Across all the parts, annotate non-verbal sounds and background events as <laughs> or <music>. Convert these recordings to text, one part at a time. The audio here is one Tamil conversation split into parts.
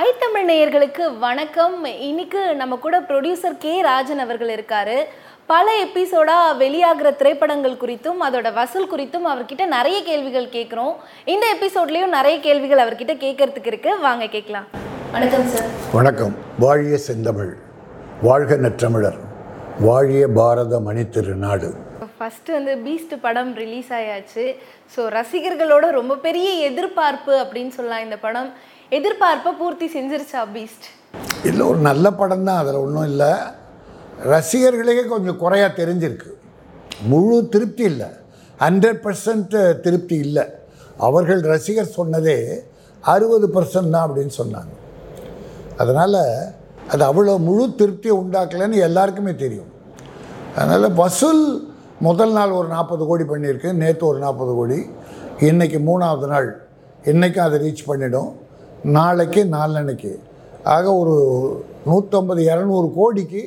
ஐத்தமிழ் நேயர்களுக்கு வணக்கம். இன்னைக்கு நம்ம கூட ப்ரொடியூசர் கே ராஜன் அவர்கள் இருக்காரு. பல எபிசோடா வெளியாகிற திரைப்படங்கள் குறித்தும் அதோட வசூல் குறித்தும் அவர்கிட்ட நிறைய கேள்விகள் கேட்குறோம். இந்த எபிசோட்லயும் நிறைய கேள்விகள் அவர்கிட்ட கேட்கறதுக்கு இருக்கு. வாங்க கேட்கலாம். வணக்கம் சார் வணக்கம். வாழிய செந்தமிழ் வாழ்க நற்றமிழர் வாழிய பாரத மணித்திரு நாடு ஃபஸ்ட்டு வந்து பீஸ்ட் படம் ரிலீஸ் ஆயாச்சு. ஸோ ரசிகர்களோட ரொம்ப பெரிய எதிர்பார்ப்பு அப்படின்னு சொல்லலாம் இந்த படம். எதிர்பார்ப்பை பூர்த்தி செஞ்சிருச்சா பீஸ்ட் இல்லை ஒரு நல்ல படம் தான் அதில் ஒன்றும் இல்லை. ரசிகர்களுக்கே கொஞ்சம் குறையாக தெரிஞ்சிருக்கு. முழு திருப்தி இல்லை. ஹண்ட்ரட் பர்சன்ட் திருப்தி இல்லை. அவர்கள் ரசிகர் சொன்னதே அறுபது பர்சன்ட் தான் அப்படின்னு சொன்னாங்க. அதனால் அது அவ்வளோ முழு திருப்தியை உண்டாக்கலைன்னு எல்லாருக்குமே தெரியும். அதனால் வசூல் முதல் நாள் ஒரு நாற்பது கோடி பண்ணியிருக்கு நேற்று ஒரு நாற்பது கோடி. இன்றைக்கி மூணாவது நாள். இன்றைக்கும் அதை ரீச் பண்ணிடும். நாளைக்கு நாளன்னைக்கு. ஆக ஒரு நூற்றம்பது இரநூறு கோடிக்கு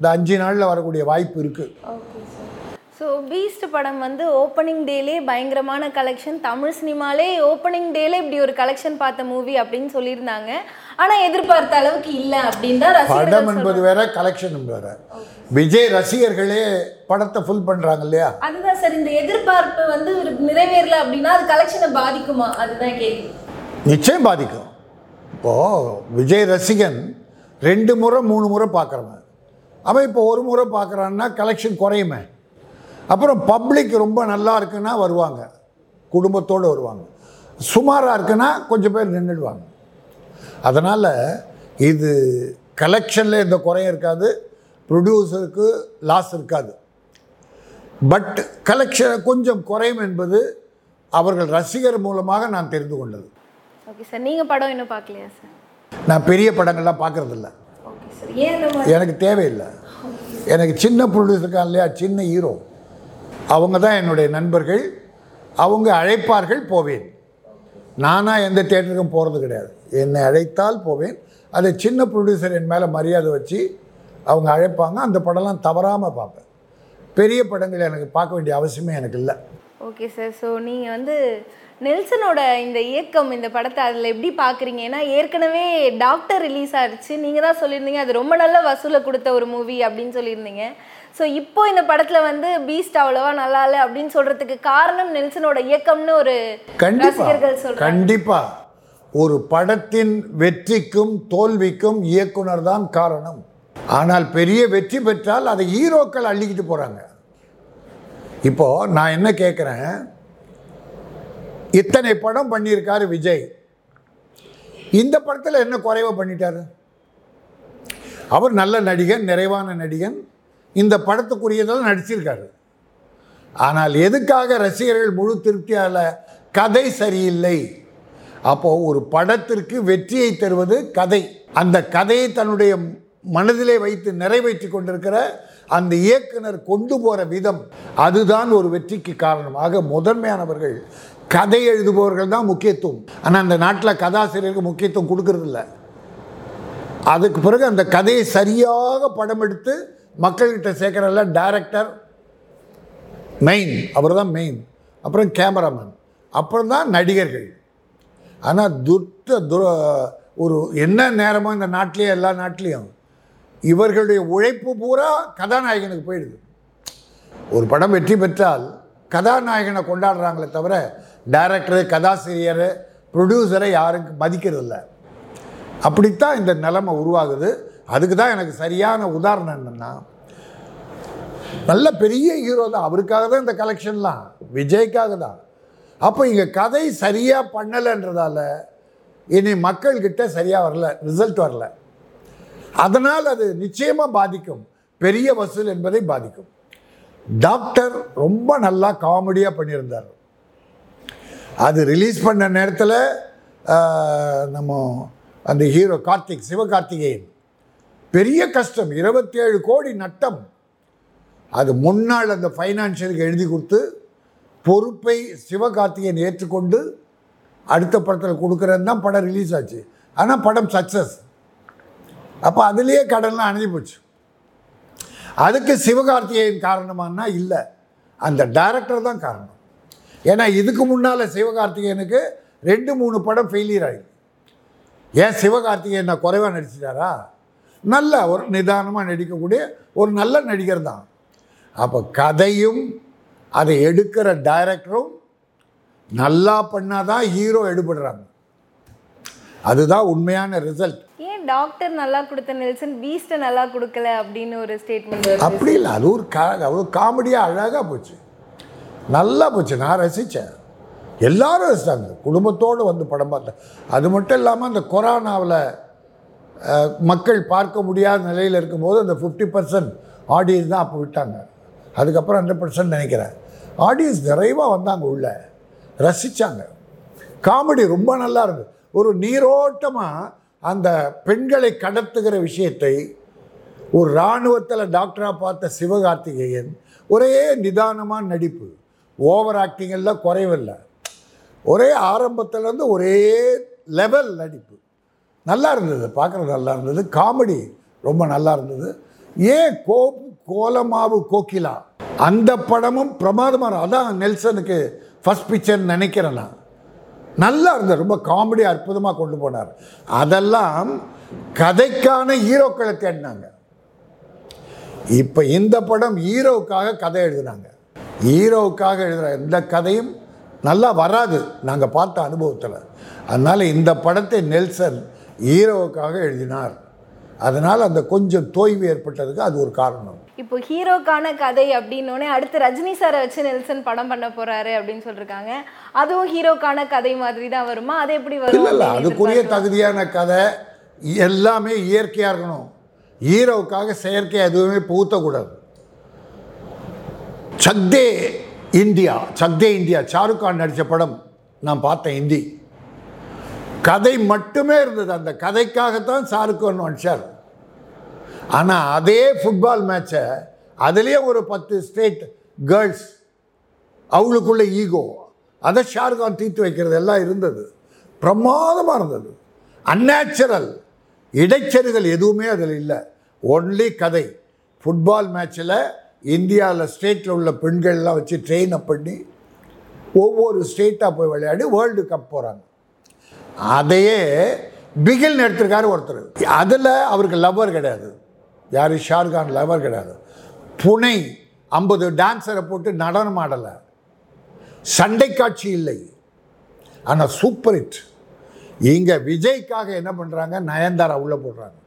இந்த அஞ்சு நாளில் வரக்கூடிய வாய்ப்பு இருக்குது ஸோ பீஸ்ட் படம் வந்து ஓப்பனிங் டேலே பயங்கரமான கலெக்ஷன் தமிழ் சினிமாலே ஓப்பனிங் டேலே இப்படி ஒரு கலெக்ஷன் பார்த்த மூவி அப்படின்னு சொல்லியிருந்தாங்க. ஆனால் எதிர்பார்த்த அளவுக்கு இல்லை அப்படின்னு தான் படம் என்பது வேற கலெக்ஷன் வேற. விஜய் ரசிகர்களே படத்தை ஃபுல் பண்ணுறாங்க இல்லையா? அதுதான் சார் இந்த எதிர்பார்ப்பு வந்து ஒரு நிறைவேறல அப்படின்னா அது கலெக்ஷனை பாதிக்குமா? அதுதான் கேள்வி. நிச்சயம் பாதிக்கும். இப்போது விஜய் ரசிகன் ரெண்டு முறை மூணு முறை பார்க்குறவன். அவன் இப்போ ஒரு முறை பார்க்குறான்னா கலெக்ஷன் குறையுமே. அப்புறம் பப்ளிக் ரொம்ப நல்லா இருக்குன்னா வருவாங்க. குடும்பத்தோடு வருவாங்க. சுமாராக இருக்குன்னா கொஞ்சம் பேர் நின்றுடுவாங்க. அதனால் இது கலெக்ஷனில் எந்த குறையும் இருக்காது. ப்ரொடியூசருக்கு லாஸ் இருக்காது. பட் கலெக்ஷன் கொஞ்சம் குறையும் என்பது அவர்கள் ரசிகர் மூலமாக நான் தெரிந்து கொண்டது. ஓகே சார் நீங்கள் படம் இன்னும் பார்க்கலையா சார் நான் பெரிய படங்கள்லாம் பார்க்குறதில்ல. எனக்கு தேவையில்லை. எனக்கு சின்ன ப்ரொடியூசர் இருக்கான் இல்லையா சின்ன ஹீரோ அவங்க தான் என்னுடைய நண்பர்கள். அவங்க அழைப்பார்கள் போவேன். நானாக எந்த தேட்டருக்கும் போகிறது கிடையாது. என்னை அழைத்தால் போவேன். அது சின்ன ப்ரொடியூசர் என் மேலே மரியாதை வச்சு அவங்க அழைப்பாங்க. அந்த படம்லாம் தவறாமல் பார்ப்பேன். பெரிய படங்கள் எனக்கு பார்க்க வேண்டிய அவசியமே எனக்கு இல்லை. ஓகே சார் ஸோ நீங்கள் வந்து நெல்சனோட இந்த இயக்கம் இந்த படத்தை அதில் எப்படி பார்க்குறீங்க ஏன்னா ஏற்கனவே டாக்டர் ரிலீஸ் ஆயிடுச்சு நீங்கள் தான் சொல்லியிருந்தீங்க அது ரொம்ப நல்ல வசூலை கொடுத்த ஒரு மூவி அப்படின்னு சொல்லியிருந்தீங்க. ஸோ இப்போ இந்த படத்தில் வந்து பீஸ்ட் அவ்வளோவா நல்லா இல்லை அப்படின்னு சொல்கிறதுக்கு காரணம் நெல்சனோட இயக்கம்னு ஒரு ரசிகர்கள் சொல்கிறாங்க கண்டிப்பா. ஒரு படத்தின் வெற்றிக்கும் தோல்விக்கும் இயக்குனர் தான் காரணம். ஆனால் பெரிய வெற்றி பெற்றால் அதை ஹீரோக்கள் அள்ளிக்கிட்டு போறாங்க. இப்போ நான் என்ன கேட்குறேன் இத்தனை படம் பண்ணியிருக்காரு விஜய். இந்த படத்தில் என்ன குறைவாக பண்ணிட்டாரு? அவர் நல்ல நடிகன் நிறைவான நடிகன். இந்த படத்துக்குரியதெல்லாம் நடிச்சிருக்காரு. ஆனால் எதுக்காக ரசிகர்கள் முழு திருப்தியால் கதை சரியில்லை? அப்போது ஒரு படத்திற்கு வெற்றியை தருவது கதை. அந்த கதையை தன்னுடைய மனதிலே வைத்து நிறைவேற்றி கொண்டிருக்கிற அந்த இயக்குனர் கொண்டு போகிற விதம் அதுதான் ஒரு வெற்றிக்கு காரணமாக முதன்மையானவர்கள் கதை எழுதுபவர்கள் தான் முக்கியத்துவம். ஆனால் அந்த நாட்டில் கதாசிரியருக்கு முக்கியத்துவம் கொடுக்கறதில்ல. அதுக்கு பிறகு அந்த கதையை சரியாக படம் எடுத்து மக்கள்கிட்ட சேர்க்குறல்ல டைரக்டர் மெயின் அவர் தான் மெயின் அப்புறம் கேமராமேன் அப்புறம் தான் நடிகர்கள். ஆனால் துர்த்த துர ஒரு என்ன நேரமோ இந்த நாட்டிலேயே எல்லா நாட்டிலையும் இவர்களுடைய உழைப்பு பூரா கதாநாயகனுக்கு போயிடுது. ஒரு படம் வெற்றி பெற்றால் கதாநாயகனை கொண்டாடுறாங்களே தவிர டைரக்டரு கதாசிரியர் ப்ரொடியூசரை யாரும் மதிக்கிறதில்ல. அப்படித்தான் இந்த நிலைமை உருவாகுது. அதுக்கு தான் எனக்கு சரியான உதாரணம் என்னென்னா நல்ல பெரிய ஹீரோ தான். அவருக்காக தான் இந்த கலெக்ஷன்லாம் விஜய்க்காக தான். அப்போ இங்கே கதை சரியாக பண்ணலைன்றதால இனி மக்கள்கிட்ட சரியாக வரல ரிசல்ட் வரல. அதனால் அது நிச்சயமாக பாதிக்கும். பெரிய வசூல் என்பதை பாதிக்கும். டாக்டர் ரொம்ப நல்லா காமெடியாக பண்ணியிருந்தார். அது ரிலீஸ் பண்ண நேரத்தில் நம்ம அந்த ஹீரோ கார்த்திக் சிவகார்த்திகேயன். பெரிய கஷ்டம் இருபத்தி ஏழு கோடி நட்டம். அது முன்னாள் அந்த ஃபைனான்ஷியலுக்கு எழுதி கொடுத்து பொறுப்பை சிவகார்த்திகேயன் ஏற்றுக்கொண்டு அடுத்த படத்தில் கொடுக்குறது தான் படம் ரிலீஸ் ஆச்சு. ஆனால் படம் சக்ஸஸ் அப்போ அதுலேயே கடன்லாம் அணைஞ்சு போச்சு. அதுக்கு சிவகார்த்திகேயன் காரணமானா இல்லை. அந்த டைரக்டர் தான் காரணம். ஏன்னா இதுக்கு முன்னால் சிவகார்த்திகேயனுக்கு ரெண்டு மூணு படம் ஃபெயிலியர் ஆகி ஏன் சிவகார்த்திகேயன் என்ன குறைவாக நடிச்சிட்டாரா? நல்ல ஒரு நிதானமாக நடிக்கக்கூடிய ஒரு நல்ல நடிகர் தான். அப்போ கதையும் அதை எடுக்கிற டைரக்டரும் நல்லா பண்ணாதான் ஹீரோ எடுபடுறாங்க. அதுதான் உண்மையான ரிசல்ட் ஏன் டாக்டர் நல்லா கொடுத்த நெல்சன் பீஸ்ட்டை நல்லா கொடுக்கல அப்படின்னு ஒரு ஸ்டேட்மெண்ட் அப்படி இல்லை அது ஒரு கா ஒரு காமெடியாக அழகாக போச்சு. நல்லா போச்சு. நான் ரசித்தேன் எல்லாரும் ரசித்தாங்க குடும்பத்தோடு வந்து படம் பார்த்தேன் அது மட்டும் இல்லாமல் அந்த கொரோனாவில் மக்கள் பார்க்க முடியாத நிலையில் இருக்கும்போது அந்த ஃபிஃப்டி பர்சன்ட் ஆடியன்ஸ் தான் அப்போ விட்டாங்க. அதுக்கப்புறம் ஹண்ட்ரட் பர்சன்ட் நினைக்கிறேன். ஆடியன்ஸ் நிறைவாக வந்தாங்க உள்ள. ரசித்தாங்க காமெடி ரொம்ப நல்லா இருந்தது ஒரு நீரோட்டமாக அந்த பெண்களை கடத்துகிற விஷயத்தை ஒரு இராணுவத்தில் டாக்டராக பார்த்த சிவகார்த்திகேயன் ஒரே நிதானமான நடிப்பு. ஓவர் ஆக்டிங் எல்லாம் குறைவில்லை ஒரே ஆரம்பத்துலேருந்து ஒரே லெவல் நடிப்பு. நல்லா இருந்தது பார்க்குறது நல்லா இருந்தது. காமெடி ரொம்ப நல்லா இருந்தது. ஏன் கோ கோலமாவு கோகிலா? அந்த படமும் பிரமாதமாக அதான் நெல்சனுக்கு ஃபஸ்ட் பிக்சர்னு நினைக்கிறேன் நான். நல்லா இருந்தது ரொம்ப காமெடி அற்புதமாக கொண்டு போனார். அதெல்லாம் கதைக்கான ஹீரோக்களை தேடினாங்க இப்போ இந்த படம் ஹீரோவுக்காக கதை எழுதுனாங்க. ஹீரோவுக்காக எழுதுகிற எந்த கதையும் நல்லா வராது. நாங்கள் பார்த்த அனுபவத்தில். அதனால் இந்த படத்தை நெல்சன் ஹீரோவுக்காக எழுதினார். அதனால் அந்த கொஞ்சம் தோய்வு ஏற்பட்டதுக்கு அது ஒரு காரணம். இப்போ ஹீரோக்கான கதை அப்படின்னோடனே அடுத்து ரஜினி சாரை வச்சு நெல்சன் படம் பண்ண போறாரு அப்படின்னு சொல்லிருக்காங்க. அதுவும் ஹீரோக்கான கதை மாதிரி தான் வருமா? அது எப்படி வரும் இல்லை இல்லை. அதுக்குரிய. தகுதியான கதை எல்லாமே இயற்கையாக இருக்கணும். ஹீரோவுக்காக செயற்கை எதுவுமே புகுத்தக்கூடாது. Chak De India Chak De India. Shah Rukh Khan நடித்த படம் நான் பார்த்தேன் ஹிந்தி. கதை மட்டுமே இருந்தது. அந்த கதைக்காகத்தான் ஷாருக்கான் கான் ஆனால் அதே ஃபுட்பால் மேட்சை அதுலேயே ஒரு பத்து ஸ்டேட் கேர்ள்ஸ் அவளுக்குள்ள ஈகோ அதை ஷாருக்கான் தீர்த்து வைக்கிறது எல்லாம் இருந்தது. பிரமாதமாக இருந்தது. அந்நேச்சுரல் இடைச்செருகள் எதுவுமே அதில் இல்லை. ஒன்லி கதை. ஃபுட்பால் மேட்ச்சில் இந்தியாவில் ஸ்டேட்டில் உள்ள பெண்கள்லாம் வச்சு ட்ரெயின் அப் பண்ணி ஒவ்வொரு ஸ்டேட்டாக போய் விளையாடி வேர்ல்டு கப் போகிறாங்க அதையே பிகில் எடுத்திருக்காரு ஒருத்தர். அதில் அவருக்கு லவ்வர் கிடையாது. யார்? ஷாருக்கான் லவ்வர் கிடையாது. புனை ஐம்பது டான்ஸரை போட்டு நடனம் ஆடலை. சண்டை காட்சி இல்லை. ஆனால் சூப்பர் ஹிட் இங்கே விஜய்க்காக என்ன பண்ணுறாங்க நயன்தாரா உள்ளே போடுறாங்க.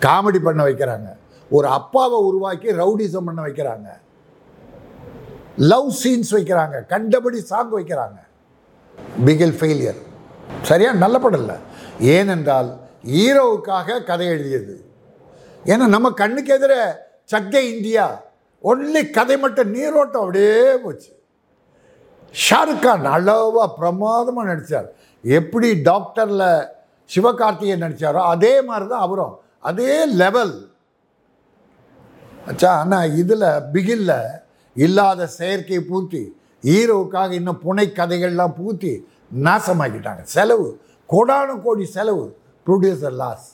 காமெடி பண்ண வைக்கிறாங்க. ஒரு அப்பாவை உருவாக்கி ரவுடிசம் பண்ண வைக்கிறாங்க. லவ் சீன்ஸ் வைக்கிறாங்க. கண்டபடி சாங் வைக்கிறாங்க. பிகில் ஃபெயிலியர் சரியா? நல்ல படம் இல்லை. ஏனென்றால் ஹீரோவுக்காக கதை எழுதியது. ஏன்னா நம்ம கண்ணுக்கு எதிர சக்கே இந்தியா. ஒன்லி கதை மட்டும் நீரோட்டம் அப்படியே போச்சு. ஷாருக் கான் அளவாக பிரமாதமாக நடித்தார் எப்படி டாக்டரில் சிவகார்த்திகை நடித்தாரோ அதே மாதிரி தான் அவரும். அதே லெவல் அச்சா ஆனால் இதில் பிகில்ல இல்லாத செயற்கை பூத்தி ஹீரோவுக்காக இன்னும் புனை கதைகள்லாம் பூத்தி நாசமாக்கிட்டாங்க. செலவு கோடானு கோடி செலவு ப்ரொடியூசர் லாஸ்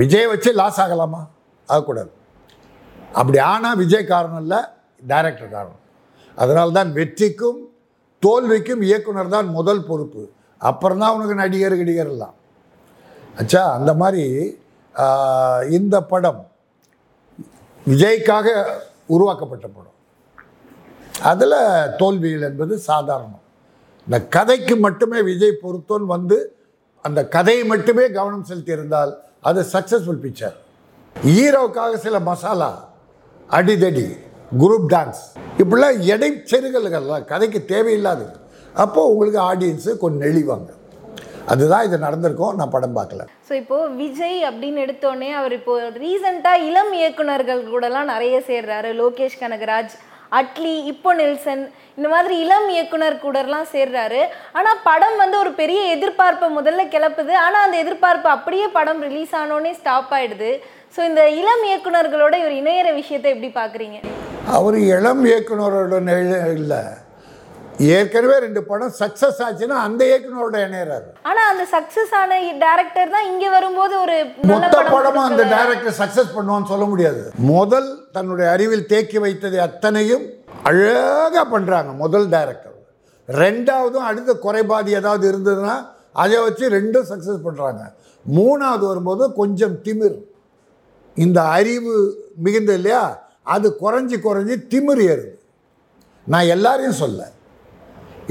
விஜய் வச்சு லாஸ் ஆகலாமா? ஆகக்கூடாது. அப்படி ஆனால் விஜய் காரணம் இல்லை டைரக்டர் காரணம். அதனால தான் வெற்றிக்கும் தோல்விக்கும் இயக்குனர் தான் முதல் பொறுப்பு. அப்புறம் தான் உனக்கு நடிகர் கிடிகர்லாம் எல்லாம். அச்சா அந்த மாதிரி இந்த படம் விஜய்க்காக உருவாக்கப்பட்ட படம். அதில் தோல்விகள் என்பது சாதாரணம். இந்த கதைக்கு மட்டுமே விஜய் பொறுத்தோன் வந்து அந்த கதையை மட்டுமே கவனம் செலுத்தியிருந்தால் அது சக்ஸஸ்ஃபுல் பிக்சர் ஹீரோவுக்காக சில மசாலா அடிதடி குரூப் டான்ஸ் இப்படிலாம் இடைச்செருகல்கள்லாம் கதைக்கு தேவையில்லாது அப்போது உங்களுக்கு ஆடியன்ஸு கொஞ்சம் நெளிவாங்க. அதுதான் இது நடந்திருக்கும். நான் படம் பார்க்கல. ஸோ இப்போ விஜய் அப்படின்னு எடுத்தோடனே அவர் இப்போ ரீசெண்டாக இளம் இயக்குனர்கள் கூடலாம் நிறைய சேர்றாரு. லோகேஷ் கனகராஜ் அட்லி இப்போ நெல்சன் இந்த மாதிரி இளம் இயக்குனர் கூடலாம் சேர்றாரு. ஆனால் படம் வந்து ஒரு பெரிய எதிர்பார்ப்பை முதல்ல கிளப்புது. ஆனால் அந்த எதிர்பார்ப்பு அப்படியே படம் ரிலீஸ் ஆனோடனே ஸ்டாப் ஆயிடுது. ஸோ இந்த இளம் இயக்குனர்களோட இவர் இணையிற விஷயத்தை எப்படி பார்க்குறீங்க? அவர் இளம் இயக்குனரோட இல்லை. ஏற்கனவே ரெண்டு படம் சக்ஸஸ் ஆச்சுன்னா அந்த இயக்குனரோட இணையறாரு. ஆனா அந்த சக்சஸ் ஆன டேரக்டர் தான் இங்க வரும்போது ஒரு மொத்த படம் படமும் அந்த. டைரக்டர் சக்ஸஸ் பண்ணுவான்னு சொல்ல முடியாது. முதல் தன்னுடைய அறிவில் தேக்கி வைத்ததை அத்தனையும் அழகாக பண்ணுறாங்க முதல் டைரக்டர் ரெண்டாவதும் அடுத்த குறைபாடு ஏதாவது இருந்ததுன்னா அதை வச்சு ரெண்டும் சக்ஸஸ் பண்ணுறாங்க மூணாவது வரும்போது கொஞ்சம் திமிர். இந்த அறிவு மிகுந்த இல்லையா? அது குறைஞ்சி குறைஞ்சி திமிர் ஏறுது. நான் எல்லாரையும் சொல்ல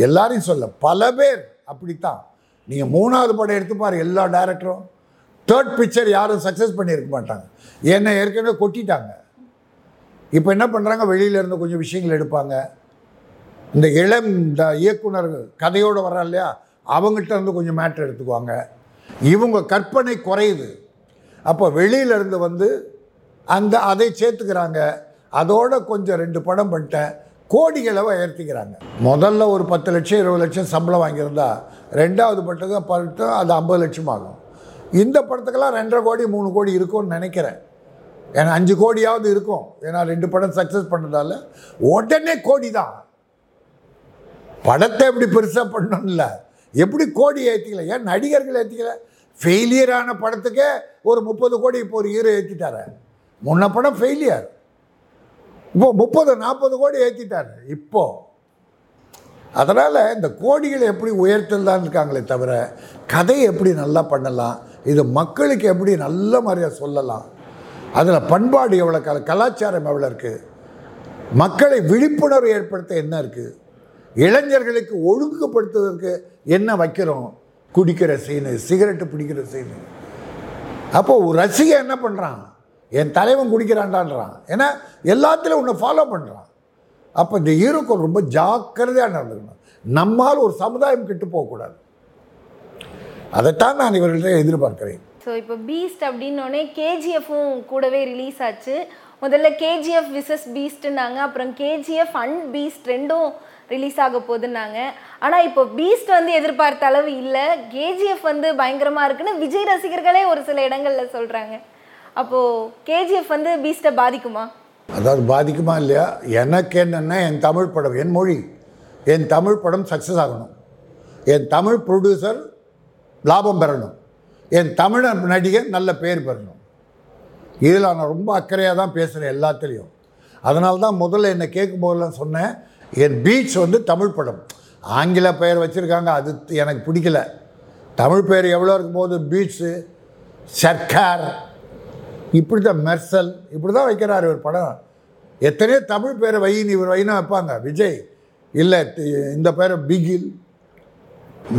எல்லாரையும் சொல்ல பல பேர் அப்படித்தான். நீங்கள் மூணாவது படம் எடுத்து பாரு எல்லா டேரக்டரும் தேர்ட் பிக்சர் யாரும் சக்ஸஸ் பண்ணியிருக்க மாட்டாங்க. என்னை ஏற்கனவே கொட்டிட்டாங்க. இப்போ என்ன பண்ணுறாங்க வெளியில இருந்து கொஞ்சம் விஷயங்கள் எடுப்பாங்க. இந்த இளம் இந்த இயக்குனர்கள் கதையோடு வர்றா இல்லையா? அவங்ககிட்ட இருந்து கொஞ்சம் மேட்ரு எடுத்துக்குவாங்க. இவங்க கற்பனை குறையுது. அப்போ வெளியில இருந்து வந்து அந்த அதை சேர்த்துக்கிறாங்க. அதோட கொஞ்சம் ரெண்டு படம் பண்ணிட்டேன். கோடிகளவை உயர்த்திக்கிறாங்க. முதல்ல ஒரு பத்து லட்சம் இருபது லட்சம் சம்பளம் வாங்கியிருந்தா ரெண்டாவது படத்துக்கு படம் அது ஐம்பது லட்சம் ஆகும். இந்த படத்துக்கெல்லாம் ரெண்டரை கோடி மூணு கோடி இருக்கும்னு நினைக்கிறேன். ஏன்னா அஞ்சு கோடியாவது இருக்கும். ஏன்னா ரெண்டு படம் சக்ஸஸ் பண்ணதால உடனே கோடி தான் படத்தை எப்படி பெருசாக பண்ணணும்ல எப்படி கோடி ஏற்றிக்கல ஏன் நடிகர்கள் ஏற்றிக்கல ஃபெயிலியரான படத்துக்கே ஒரு முப்பது கோடி இப்போ ஒரு ஹீரோ ஏற்றிட்டார முன்ன படம் ஃபெயிலியர் இப்போ முப்பது நாற்பது கோடி ஏற்றிட்டார் இப்போ. அதனால் இந்த கோடிகளை எப்படி உயர்த்தல் தான் இருக்காங்களே தவிர கதையை எப்படி நல்லா பண்ணலாம் இது மக்களுக்கு எப்படி நல்ல மாதிரியாக சொல்லலாம் அதில் பண்பாடு எவ்வளோ கல கலாச்சாரம் எவ்வளோ இருக்குது மக்களை விழிப்புணர்வு ஏற்படுத்த என்ன இருக்குது இளைஞர்களுக்கு ஒழுங்குபடுத்துவதற்கு என்ன வைக்கிறோம் குடிக்கிற சீனு சிகரெட்டு பிடிக்கிற சீனு. அப்போது ஒரு ரசிகன் என்ன பண்ணுறான் என் தலைவன் குடிக்கிறான்டான்றான். ஏன்னா எல்லாத்துலேயும் உன்னை ஃபாலோ பண்ணுறான் அப்போ இந்த ஹீரோக்கு ரொம்ப ஜாக்கிரதையாக நடந்துக்கணும். நம்மால் ஒரு சமுதாயம் கெட்டு போகக்கூடாது. அதைத்தான் நான் இவர்கள்ட்ட எதிர்பார்க்கிறேன். ஸோ இப்போ பீஸ்ட் அப்படின்னோடனே கேஜிஎஃப்பும் கூடவே ரிலீஸ் ஆச்சு. முதல்ல கேஜிஎஃப் விசஸ் பீஸ்ட்னாங்க அப்புறம் கேஜிஎஃப் அண்ட் பீஸ்ட் ரெண்டும் ரிலீஸ் ஆக போகுதுன்னாங்க. ஆனால் இப்போ பீஸ்ட் வந்து எதிர்பார்த்த அளவு இல்லை. கேஜிஎஃப் வந்து பயங்கரமாக இருக்குன்னு விஜய் ரசிகர்களே ஒரு சில இடங்களில் சொல்கிறாங்க அப்போது கேஜிஎஃப் வந்து பீஸ்ட்டை பாதிக்குமா? அதாவது பாதிக்குமா இல்லையா? எனக்கு என்னென்னா என் தமிழ் படம் என் மொழி என் தமிழ் படம் சக்ஸஸ் ஆகணும். என் தமிழ் ப்ரொடியூசர் லாபம் பெறணும். என் தமிழர் நடிகர் நல்ல பேர் பெறணும். இதில் நான் ரொம்ப அக்கறையாக தான் பேசுகிறேன் எல்லாத்துலேயும். அதனால தான் முதல்ல என்னை கேட்கும் போதெல்லாம் சொன்னேன் என் பீச் வந்து தமிழ் படம். ஆங்கில பெயர் வச்சுருக்காங்க அது எனக்கு பிடிக்கல. தமிழ் பெயர் எவ்வளோ இருக்கும்போது பீச்சு சர்க்கார் இப்படி தான் மெர்சல் இப்படி தான் வைக்கிறார் இவர் படம். எத்தனையோ தமிழ் பேரை வையின் இவர் வைனா வைப்பாங்க. விஜய் இல்லை இந்த பேரை பிகில்.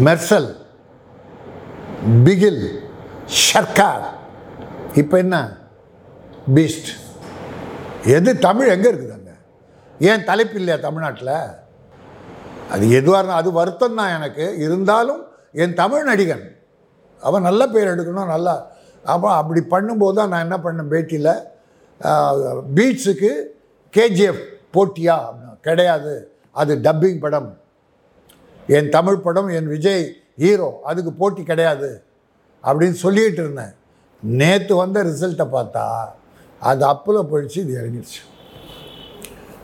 மெர்சல் பிகில் ஷர்கார். இப்போ என்ன? பீஸ்ட். எது தமிழ் எங்கே இருக்குது அங்கே? ஏன் தலைப்பு இல்லையா தமிழ்நாட்டில்? அது எதுவாக இருந்தால் அது வருத்தம் தான் எனக்கு. இருந்தாலும் என் தமிழ் நடிகன். அவன் நல்ல பேர் எடுக்கணும் நல்லா அப்போ அப்படி பண்ணும்போது தான் நான் என்ன பண்ணேன் பேட்டியில் பீட்ஸுக்கு கேஜிஎஃப் போட்டியா? கிடையாது. அது டப்பிங் படம். என் தமிழ் படம் என் விஜய் ஹீரோ அதுக்கு போட்டி கிடையாது அப்படின்னு சொல்லிகிட்டு இருந்தேன். நேற்று வந்த ரிசல்ட்டை பார்த்தா அது அப்பில் போயிடுச்சு இது இறங்கிடுச்சு.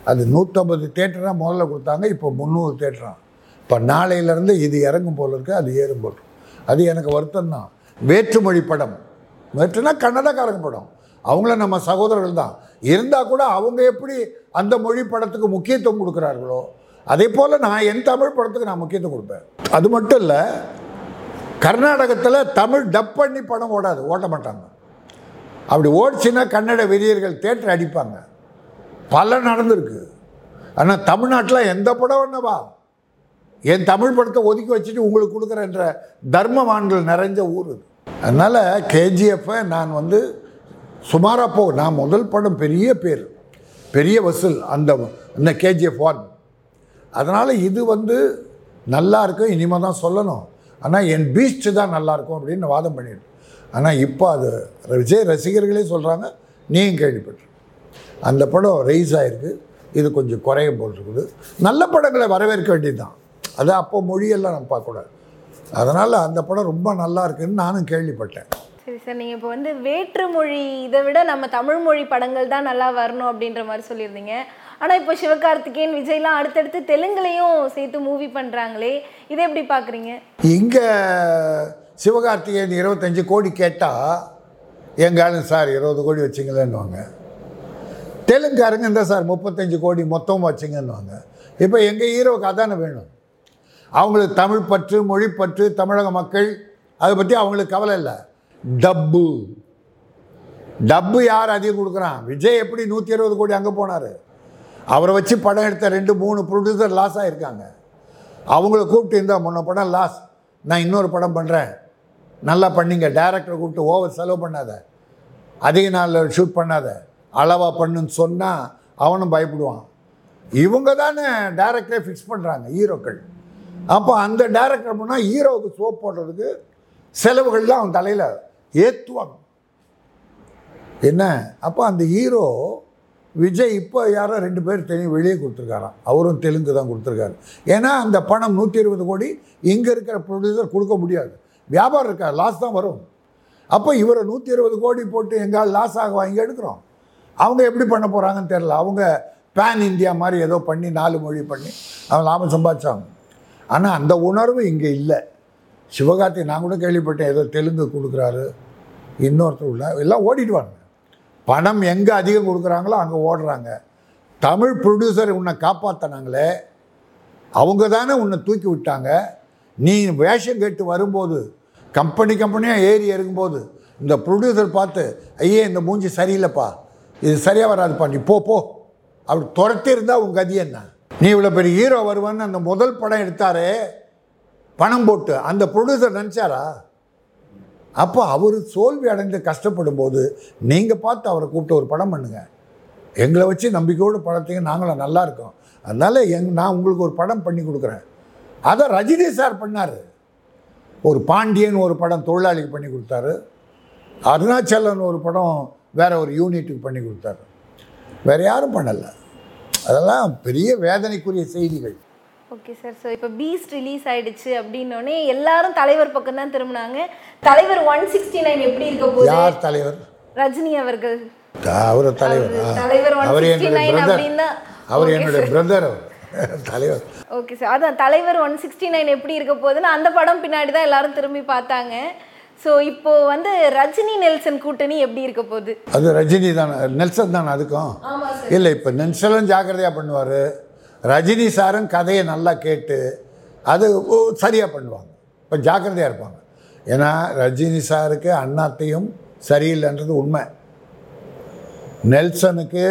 அது நூற்றம்பது தேட்டராக முதல்ல கொடுத்தாங்க இப்போ முந்நூறு தேட்டராக இப்போ நாளையிலேருந்து இது இறங்கும் போல இருக்குது அது ஏறும் போல் அது எனக்கு வருத்தம் தான் வேற்றுமொழி படம். வேற்றுனா கன்னடக்காரங்க படம். அவங்கள நம்ம சகோதரர்கள் தான் இருந்தால் கூட அவங்க எப்படி அந்த மொழி படத்துக்கு முக்கியத்துவம் கொடுக்குறார்களோ அதே போல் நான் என் தமிழ் படத்துக்கு நான் முக்கியத்துவம் கொடுப்பேன். அது மட்டும் இல்லை கர்நாடகத்தில் தமிழ் டப் பண்ணி படம் ஓடாது ஓட்ட மாட்டாங்க. அப்படி ஓடிச்சுன்னா கன்னட வெறியர்கள் தேட்டர் அடிப்பாங்க. பல நடந்திருக்கு. ஆனால் தமிழ்நாட்டில் எந்த படம் என்னவா என் தமிழ் படத்தை ஒதுக்கி வச்சுட்டு உங்களுக்கு கொடுக்குறேன்ற தர்மவான்கள் நிறைஞ்ச ஊர் இது அதனால் கேஜிஎஃப்பை நான் வந்து சுமாராக போ நான் முதல் படம் பெரிய பேர் பெரிய வசூல் அந்த இந்த கேஜிஎஃப் ஒன் அதனால் இது வந்து நல்லா இருக்கும் இனிமே தான் சொல்லணும். ஆனால் என் பீஸ்ட் தான் நல்லா இருக்கும் அப்படின்னு வாதம் பண்ணிட்டு ஆனால் இப்போ அது விஜய் ரசிகர்களே சொல்கிறாங்க நீயும் கேள்விப்பட்டு அந்த படம் ரைஸ் ஆகிருக்கு இது கொஞ்சம் குறையும் போல் இருக்குது. நல்ல படங்களை வரவேற்க வேண்டியது தான் அது அப்போ மொழியெல்லாம் நம்ம பார்க்கக்கூடாது. அதனால் அந்த படம் ரொம்ப நல்லா இருக்குன்னு நானும் கேள்விப்பட்டேன். சரி சார் நீங்கள் இப்போ வந்து வேற்று மொழி இதை விட நம்ம தமிழ் மொழி படங்கள் தான் நல்லா வரணும் அப்படின்ற மாதிரி சொல்லியிருந்தீங்க. ஆனால் இப்போ சிவகார்த்திகேயன் விஜய்லாம் அடுத்தடுத்து தெலுங்குலையும் சேர்த்து மூவி பண்ணுறாங்களே இதை எப்படி பார்க்குறீங்க இங்கே சிவகார்த்திகேயன் இருபத்தஞ்சி கோடி கேட்டால் எங்காலும் சார் இருபது கோடி வச்சிங்களேன்னுவாங்க. தெலுங்காரங்க இந்த சார் முப்பத்தஞ்சு கோடி மொத்தம் வச்சிங்கன்னுவாங்க. இப்போ எங்கள் ஹீரோவுக்கு அதானே வேணும்? அவங்களுக்கு தமிழ் பற்று மொழி பற்று தமிழக மக்கள் அதை பற்றி அவங்களுக்கு கவலை இல்லை. டப்பு. டப்பு யார் அதிகம் கொடுக்குறான்? விஜய் எப்படி நூற்றி இருபது கோடி அங்கே போனார்? அவரை வச்சு படம் எடுத்த ரெண்டு மூணு ப்ரொடியூசர் லாஸ் ஆகியிருக்காங்க அவங்கள கூப்பிட்டு இருந்தால் முன்ன படம் லாஸ் நான் இன்னொரு படம் பண்ணுறேன் நல்லா பண்ணீங்க. டேரக்டரை கூப்பிட்டு ஓவர் செலவு பண்ணாத. அதிக நாளில் ஷூட் பண்ணாத. அளவாக பண்ணுன்னு சொன்னால் அவனும் பயப்படுவான். இவங்க தானே டேரக்டரே ஃபிக்ஸ் பண்ணுறாங்க ஹீரோக்கள் அப்போ அந்த டேரக்டர் பண்ணால் ஹீரோவுக்கு சோப் போடுறதுக்கு செலவுகள்லாம் அவன் தலையில் ஏற்றுவாங்க என்ன? அப்போ அந்த ஹீரோ விஜய் இப்போ யாரோ ரெண்டு பேர் தெரியும் வெளியே கொடுத்துருக்காராம். அவரும் தெலுங்கு தான் கொடுத்துருக்காரு. ஏன்னா அந்த பணம் நூற்றி இருபது கோடி இங்கே இருக்கிற ப்ரொடியூசர் கொடுக்க முடியாது. வியாபாரம் இருக்கா? லாஸ் தான் வரும். அப்போ இவரை நூற்றி இருபது கோடி போட்டு எங்கால் லாஸ் ஆக வாங்கி எடுக்கிறோம். அவங்க எப்படி பண்ண போகிறாங்கன்னு தெரில அவங்க பேன் இந்தியா மாதிரி ஏதோ பண்ணி நாலு மொழி பண்ணி அவன் லாபம் சம்பாதிச்சாங்க. ஆனால் அந்த உணர்வு இங்கே இல்லை. சிவகார்த்தி நான் கூட கேள்விப்பட்டேன் ஏதோ தெலுங்கு கொடுக்குறாரு இன்னொருத்தர் உள்ள எல்லாம் ஓடிடுவாங்க பணம் எங்கே அதிகம் கொடுக்குறாங்களோ அங்கே ஓடுறாங்க. தமிழ் ப்ரொடியூசர் உன்னை காப்பாற்றினாங்களே அவங்க தானே உன்னை தூக்கி விட்டாங்க. நீ வேஷம் கேட்டு வரும்போது கம்பெனி கம்பெனியாக ஏறி இறங்கும்போது இந்த ப்ரொடியூசர் பார்த்து ஐயே இந்த மூஞ்சி சரியில்லைப்பா இது சரியாக வராதுப்பா நீ போ போ. அப்படி துரத்தி இருந்தால் உங்கள் கதி என்ன? நீ இவ்வளோ பெரிய ஹீரோ வருவான்னு அந்த முதல் படம் எடுத்தாரே பணம் போட்டு. அந்த ப்ரொடியூசர் நினச்சாரா? அப்போ அவர் தோல்வி அடைந்து கஷ்டப்படும் போது நீங்கள் பார்த்து அவரை கூப்பிட்டு ஒரு படம் பண்ணுங்க. எங்களை வச்சு நம்பிக்கையோடு படத்தையும் நாங்களும் நல்லா இருக்கோம். அதனால் எங் நான் உங்களுக்கு ஒரு படம் பண்ணி கொடுக்குறேன். அதை ரஜினி சார் பண்ணார். ஒரு பாண்டியன் ஒரு படம் தொழிலாளிக்கு பண்ணி கொடுத்தாரு. அருணாச்சலன் ஒரு படம் வேற ஒரு யூனிட்டுக்கு பண்ணி கொடுத்தாரு. வேற யாரும் பண்ணலை. அதெல்லாம் பெரிய வேதனைக்குரிய செய்திகள். ஓகே சார் ஸோ இப்போ பீஸ்ட் ரிலீஸ் ஆயிடுச்சு அப்படின்னோடனே எல்லாரும் தலைவர் பக்கம் தான் திரும்பினாங்க. தலைவர் ஒன் சிக்ஸ்டி நைன் எப்படி இருக்க போகுது? யார் தலைவர்? ரஜினி அவர்கள். அவர் தலைவர். தலைவர் அவர் 169 என்னுடைய அவர் என்னுடைய பிரதர் அவர். <laughs> தலைவர். ஓகே சார் அதான் தலைவர் ஒன் சிக்ஸ்டி நைன் எப்படி இருக்க போகுதுன்னு அந்த படம் பின்னாடி தான் எல்லாரும் திரும்பி பார்த்தாங்க. ஸோ இப்போ வந்து ரஜினி நெல்சன் கூட்டணி எப்படி இருக்க போகுது? அது ரஜினி தானே நெல்சன் தானே அதுக்கும். இல்லை இப்போ நெல்சனும் ஜாக்கிரதையாக பண்ணுவார். ரஜினி சாரும் கதையை நல்லா கேட்டு அது சரியாக பண்ணுவாங்க. இப்போ ஜாக்கிரதையாக இருப்பாங்க. ஏன்னா ரஜினி சாருக்கு அண்ணாத்தையும் சரியில்லைன்றது உண்மை. நெல்சனுக்கு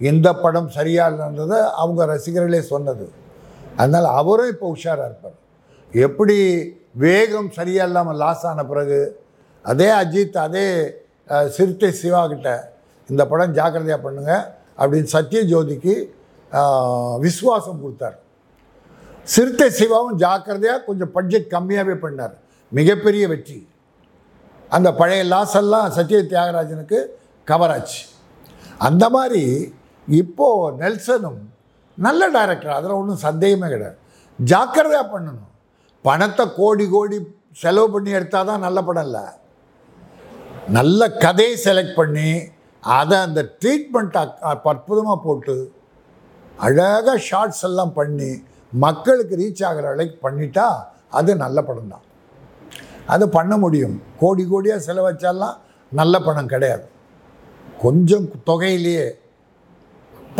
இந்த படம் சரியா இல்லைன்றதை அவங்க ரசிகர்களே சொன்னது. அதனால் அவரும் இப்போ உஷாராக இருப்பார். எப்படி வேகம் சரியா இல்லாமல் லாஸ் ஆன பிறகு அதே அஜித் அதே சிறுத்தை சிவா கிட்ட இந்த படம் ஜாக்கிரதையாக பண்ணுங்கள் அப்படின்னு சத்ய ஜோதிக்கு விசுவாசம் கொடுத்தார். சிறுத்தை சிவாவும் ஜாக்கிரதையாக கொஞ்சம் பட்ஜெட் கம்மியாகவே பண்ணார். மிகப்பெரிய வெற்றி. அந்த பழைய லாஸ் எல்லாம் சத்ய தியாகராஜனுக்கு கவர் ஆச்சு. அந்த மாதிரி இப்போது நெல்சனும் நல்ல டைரக்டர் அதில் ஒன்றும் சந்தேகமே கிடையாது. ஜாக்கிரதையாக பண்ணணும். பணத்தை கோடி கோடி செலவு பண்ணி எடுத்தால் தான் நல்ல படம் இல்லை. நல்ல கதையை செலக்ட் பண்ணி அதை அந்த ட்ரீட்மெண்ட் அற்புதமாக போட்டு அழகாக ஷார்ட்ஸ் எல்லாம் பண்ணி மக்களுக்கு ரீச் ஆகிற அளவுக்கு பண்ணிட்டா அது நல்ல படம் தான். அது பண்ண முடியும். கோடி கோடியாக செலவச்சாலாம் நல்ல படம் கிடையாது. கொஞ்சம் தொகையிலேயே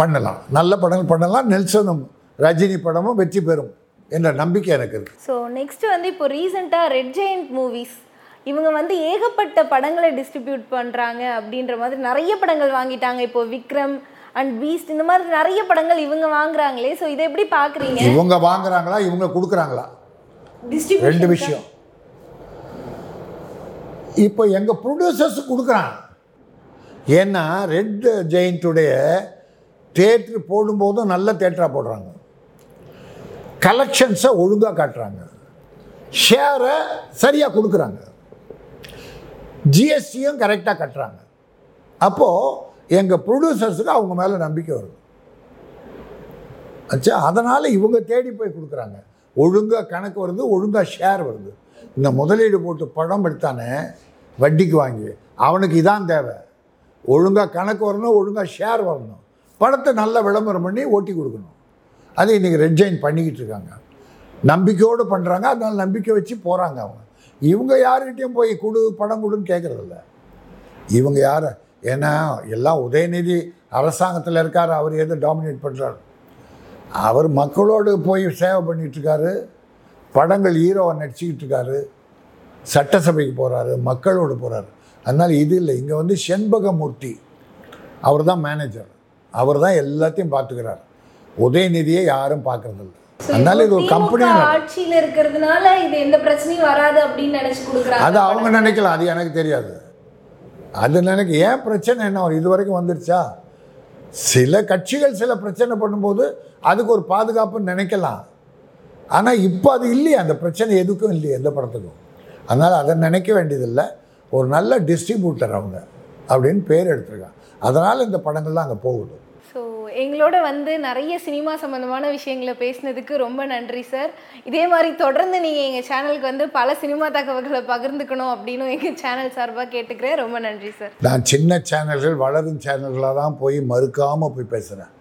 பண்ணலாம். நல்ல படங்கள் பண்ணலாம். நெல்சனும் ரஜினி படமும் வெற்றி பெறும். என்ற நம்பிக்கை எனக்கு இருக்குது ஸோ நெக்ஸ்ட் வந்து இப்போ ரீசெண்டாக ரெட் ஜெயண்ட் மூவிஸ் இவங்க வந்து ஏகப்பட்ட படங்களை டிஸ்ட்ரிபியூட் பண்ணுறாங்க அப்படின்ற மாதிரி நிறைய படங்கள் வாங்கிட்டாங்க. இப்போ விக்ரம் அண்ட் பீஸ்ட் இந்த மாதிரி நிறைய படங்கள் இவங்க வாங்குறாங்களே. ஸோ இதை எப்படி பார்க்குறீங்க இவங்க வாங்குறாங்களா இவங்க கொடுக்குறாங்களா? ரெண்டு விஷயம். இப்போ எங்கள் ப்ரொடியூசர்ஸ் கொடுக்குறாங்க. ஏன்னா ரெட் ஜெயிண்ட்டுடைய தேட்ரு போடும்போதும் நல்ல தேட்டராக போடுறாங்க. கலெக்ஷன்ஸை ஒழுங்காக காட்டுறாங்க. ஷேரை சரியாக கொடுக்குறாங்க. ஜிஎஸ்டியும் கரெக்டாக கட்டுறாங்க. அப்போது எங்கள் ப்ரொடியூசர்ஸுக்கு அவங்க மேலே நம்பிக்கை வருது. ஆச்சா அதனால் இவங்க தேடி போய் கொடுக்குறாங்க. ஒழுங்காக கணக்கு வருது ஒழுங்காக ஷேர் வருது. இந்த முதலீடு போட்டு படம் எடுத்தானே வட்டிக்கு வாங்கி அவனுக்கு இதான் தேவை. ஒழுங்காக கணக்கு வரணும் ஒழுங்காக ஷேர் வரணும். படத்தை நல்லா விளம்பரம் பண்ணி ஓட்டி கொடுக்கணும். அதை இன்றைக்கி ரெட் பண்ணிக்கிட்டு இருக்காங்க. நம்பிக்கையோடு பண்ணுறாங்க அதனால் நம்பிக்கை வச்சு போகிறாங்க அவங்க. இவங்க யார்கிட்டையும் போய் கொடு படம் கொடுன்னு கேட்குறதில்ல இவங்க யார்? ஏன்னா எல்லாம் உதயநிதி அரசாங்கத்தில் இருக்கார் அவர் எது டாமினேட் பண்ணுறாரு அவர் மக்களோடு போய் சேவை பண்ணிகிட்ருக்காரு படங்கள் ஹீரோவை நடிச்சுக்கிட்டு இருக்காரு. சட்டசபைக்கு போகிறாரு மக்களோடு போகிறாரு அதனால் இது இல்லை இங்கே வந்து செண்பகமூர்த்தி அவர் தான் மேனேஜர் அவர் தான் எல்லாத்தையும் பார்த்துக்கிறார். உதயநிதியை யாரும் பார்க்கறதில்ல. அதனால இது ஒரு கம்பெனியாக ஆட்சியில இருக்கிறதுனால இது எந்த பிரச்சனையும் வராது அப்படின்னு நினைச்சு கொடுக்குறாங்க. அது அவங்க நினைக்கலாம் அது எனக்கு தெரியாது. அது நினைக்க ஏன் பிரச்சனை என்ன இது வரைக்கும் வந்துருச்சா? சில கட்சிகள் சில பிரச்சனை பண்ணும்போது அதுக்கு ஒரு பாதுகாப்புன்னு நினைக்கலாம். ஆனால் இப்போ அது இல்லையே அந்த பிரச்சனை எதுக்கும் இல்லையே எந்த படத்துக்கும். அதனால் அதை நினைக்க வேண்டியதில்லை. ஒரு நல்ல டிஸ்ட்ரிபியூட்டர் அவங்க அப்படின்னு பேர் எடுத்திருக்காங்க. அதனால் இந்த படங்கள்லாம் அங்கே போகுது. எங்களோட வந்து நிறைய சினிமா சம்மந்தமான விஷயங்களை பேசினதுக்கு ரொம்ப நன்றி சார். இதே மாதிரி தொடர்ந்து நீங்கள் எங்கள் சேனலுக்கு வந்து பல சினிமா தகவல்களை பகிர்ந்துக்கணும் அப்படின்னு எங்கள் சேனல் சார்பாக கேட்டுக்கிறேன். ரொம்ப நன்றி சார். நான் சின்ன சேனல்கள் வளரும் சேனல்களாக தான் போய் மறுக்காமல் போய் பேசுகிறேன்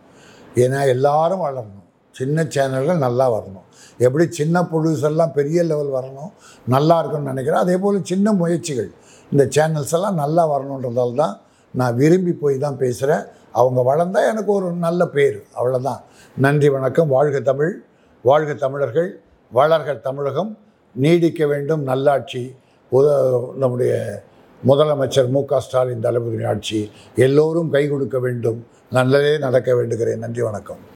ஏன்னா எல்லாரும் வளரணும். சின்ன சேனல்கள் நல்லா வரணும். எப்படி சின்ன ப்ரொடியூசர்லாம் பெரிய லெவல் வரணும் நல்லா இருக்கும்னு நினைக்கிறேன். அதே போல் சின்ன முயற்சிகள் இந்த சேனல்ஸ் எல்லாம் நல்லா வரணுன்றதால தான் நான் விரும்பி போய் தான் பேசுகிறேன் அவங்க வளர்ந்தால் எனக்கு ஒரு நல்ல பேர். அவ்வளோதான் நன்றி வணக்கம். வாழ்க தமிழ் வாழ்க தமிழர்கள் வளர்க தமிழகம். நீடிக்க வேண்டும் நல்லாட்சி. உத நம்முடைய முதலமைச்சர் மு க ஸ்டாலின் தளபதி ஆட்சி எல்லோரும் கை கொடுக்க வேண்டும். நல்லதே நடக்க வேண்டுகிறேன். நன்றி வணக்கம்.